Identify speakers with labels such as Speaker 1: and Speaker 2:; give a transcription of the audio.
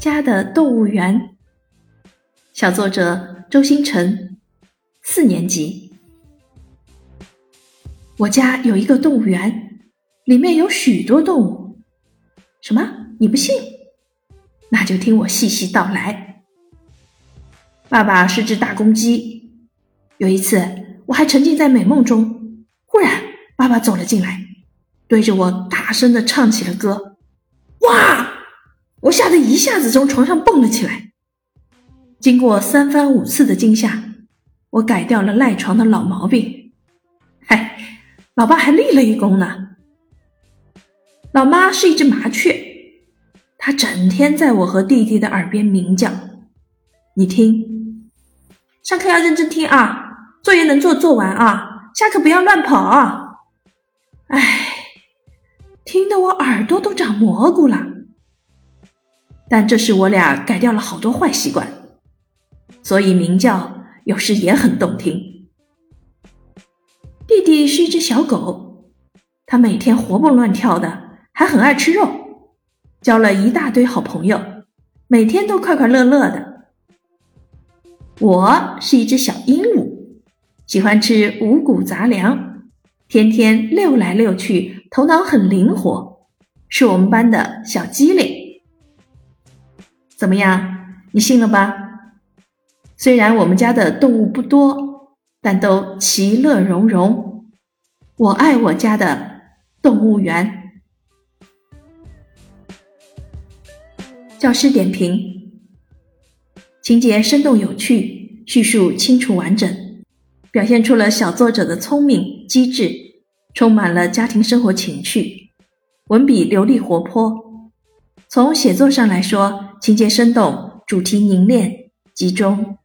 Speaker 1: 家的动物园。小作者周星辰，四年级。我家有一个动物园，里面有许多动物。什么？你不信？那就听我细细道来。爸爸是只大公鸡。有一次，我还沉浸在美梦中，忽然爸爸走了进来，对着我大声的唱起了歌。哇！我吓得一下子从床上蹦了起来。经过三番五次的惊吓，我改掉了赖床的老毛病。嗨，老爸还立了一功呢。老妈是一只麻雀，它整天在我和弟弟的耳边鸣叫。你听，上课要认真听啊，作业能做做完啊，下课不要乱跑啊。哎，听得我耳朵都长蘑菇了。但这是我俩改掉了好多坏习惯，所以鸣叫有时也很动听。弟弟是一只小狗，它每天活蹦乱跳的，还很爱吃肉，交了一大堆好朋友，每天都快快乐乐的。我是一只小鹦鹉，喜欢吃五谷杂粮，天天溜来溜去，头脑很灵活，是我们班的小机灵。怎么样，你信了吧？虽然我们家的动物不多，但都其乐融融。我爱我家的动物园。教师点评：情节生动有趣，叙述清楚完整，表现出了小作者的聪明机智，充满了家庭生活情趣，文笔流利活泼。从写作上来说，情节生动，主题凝练集中。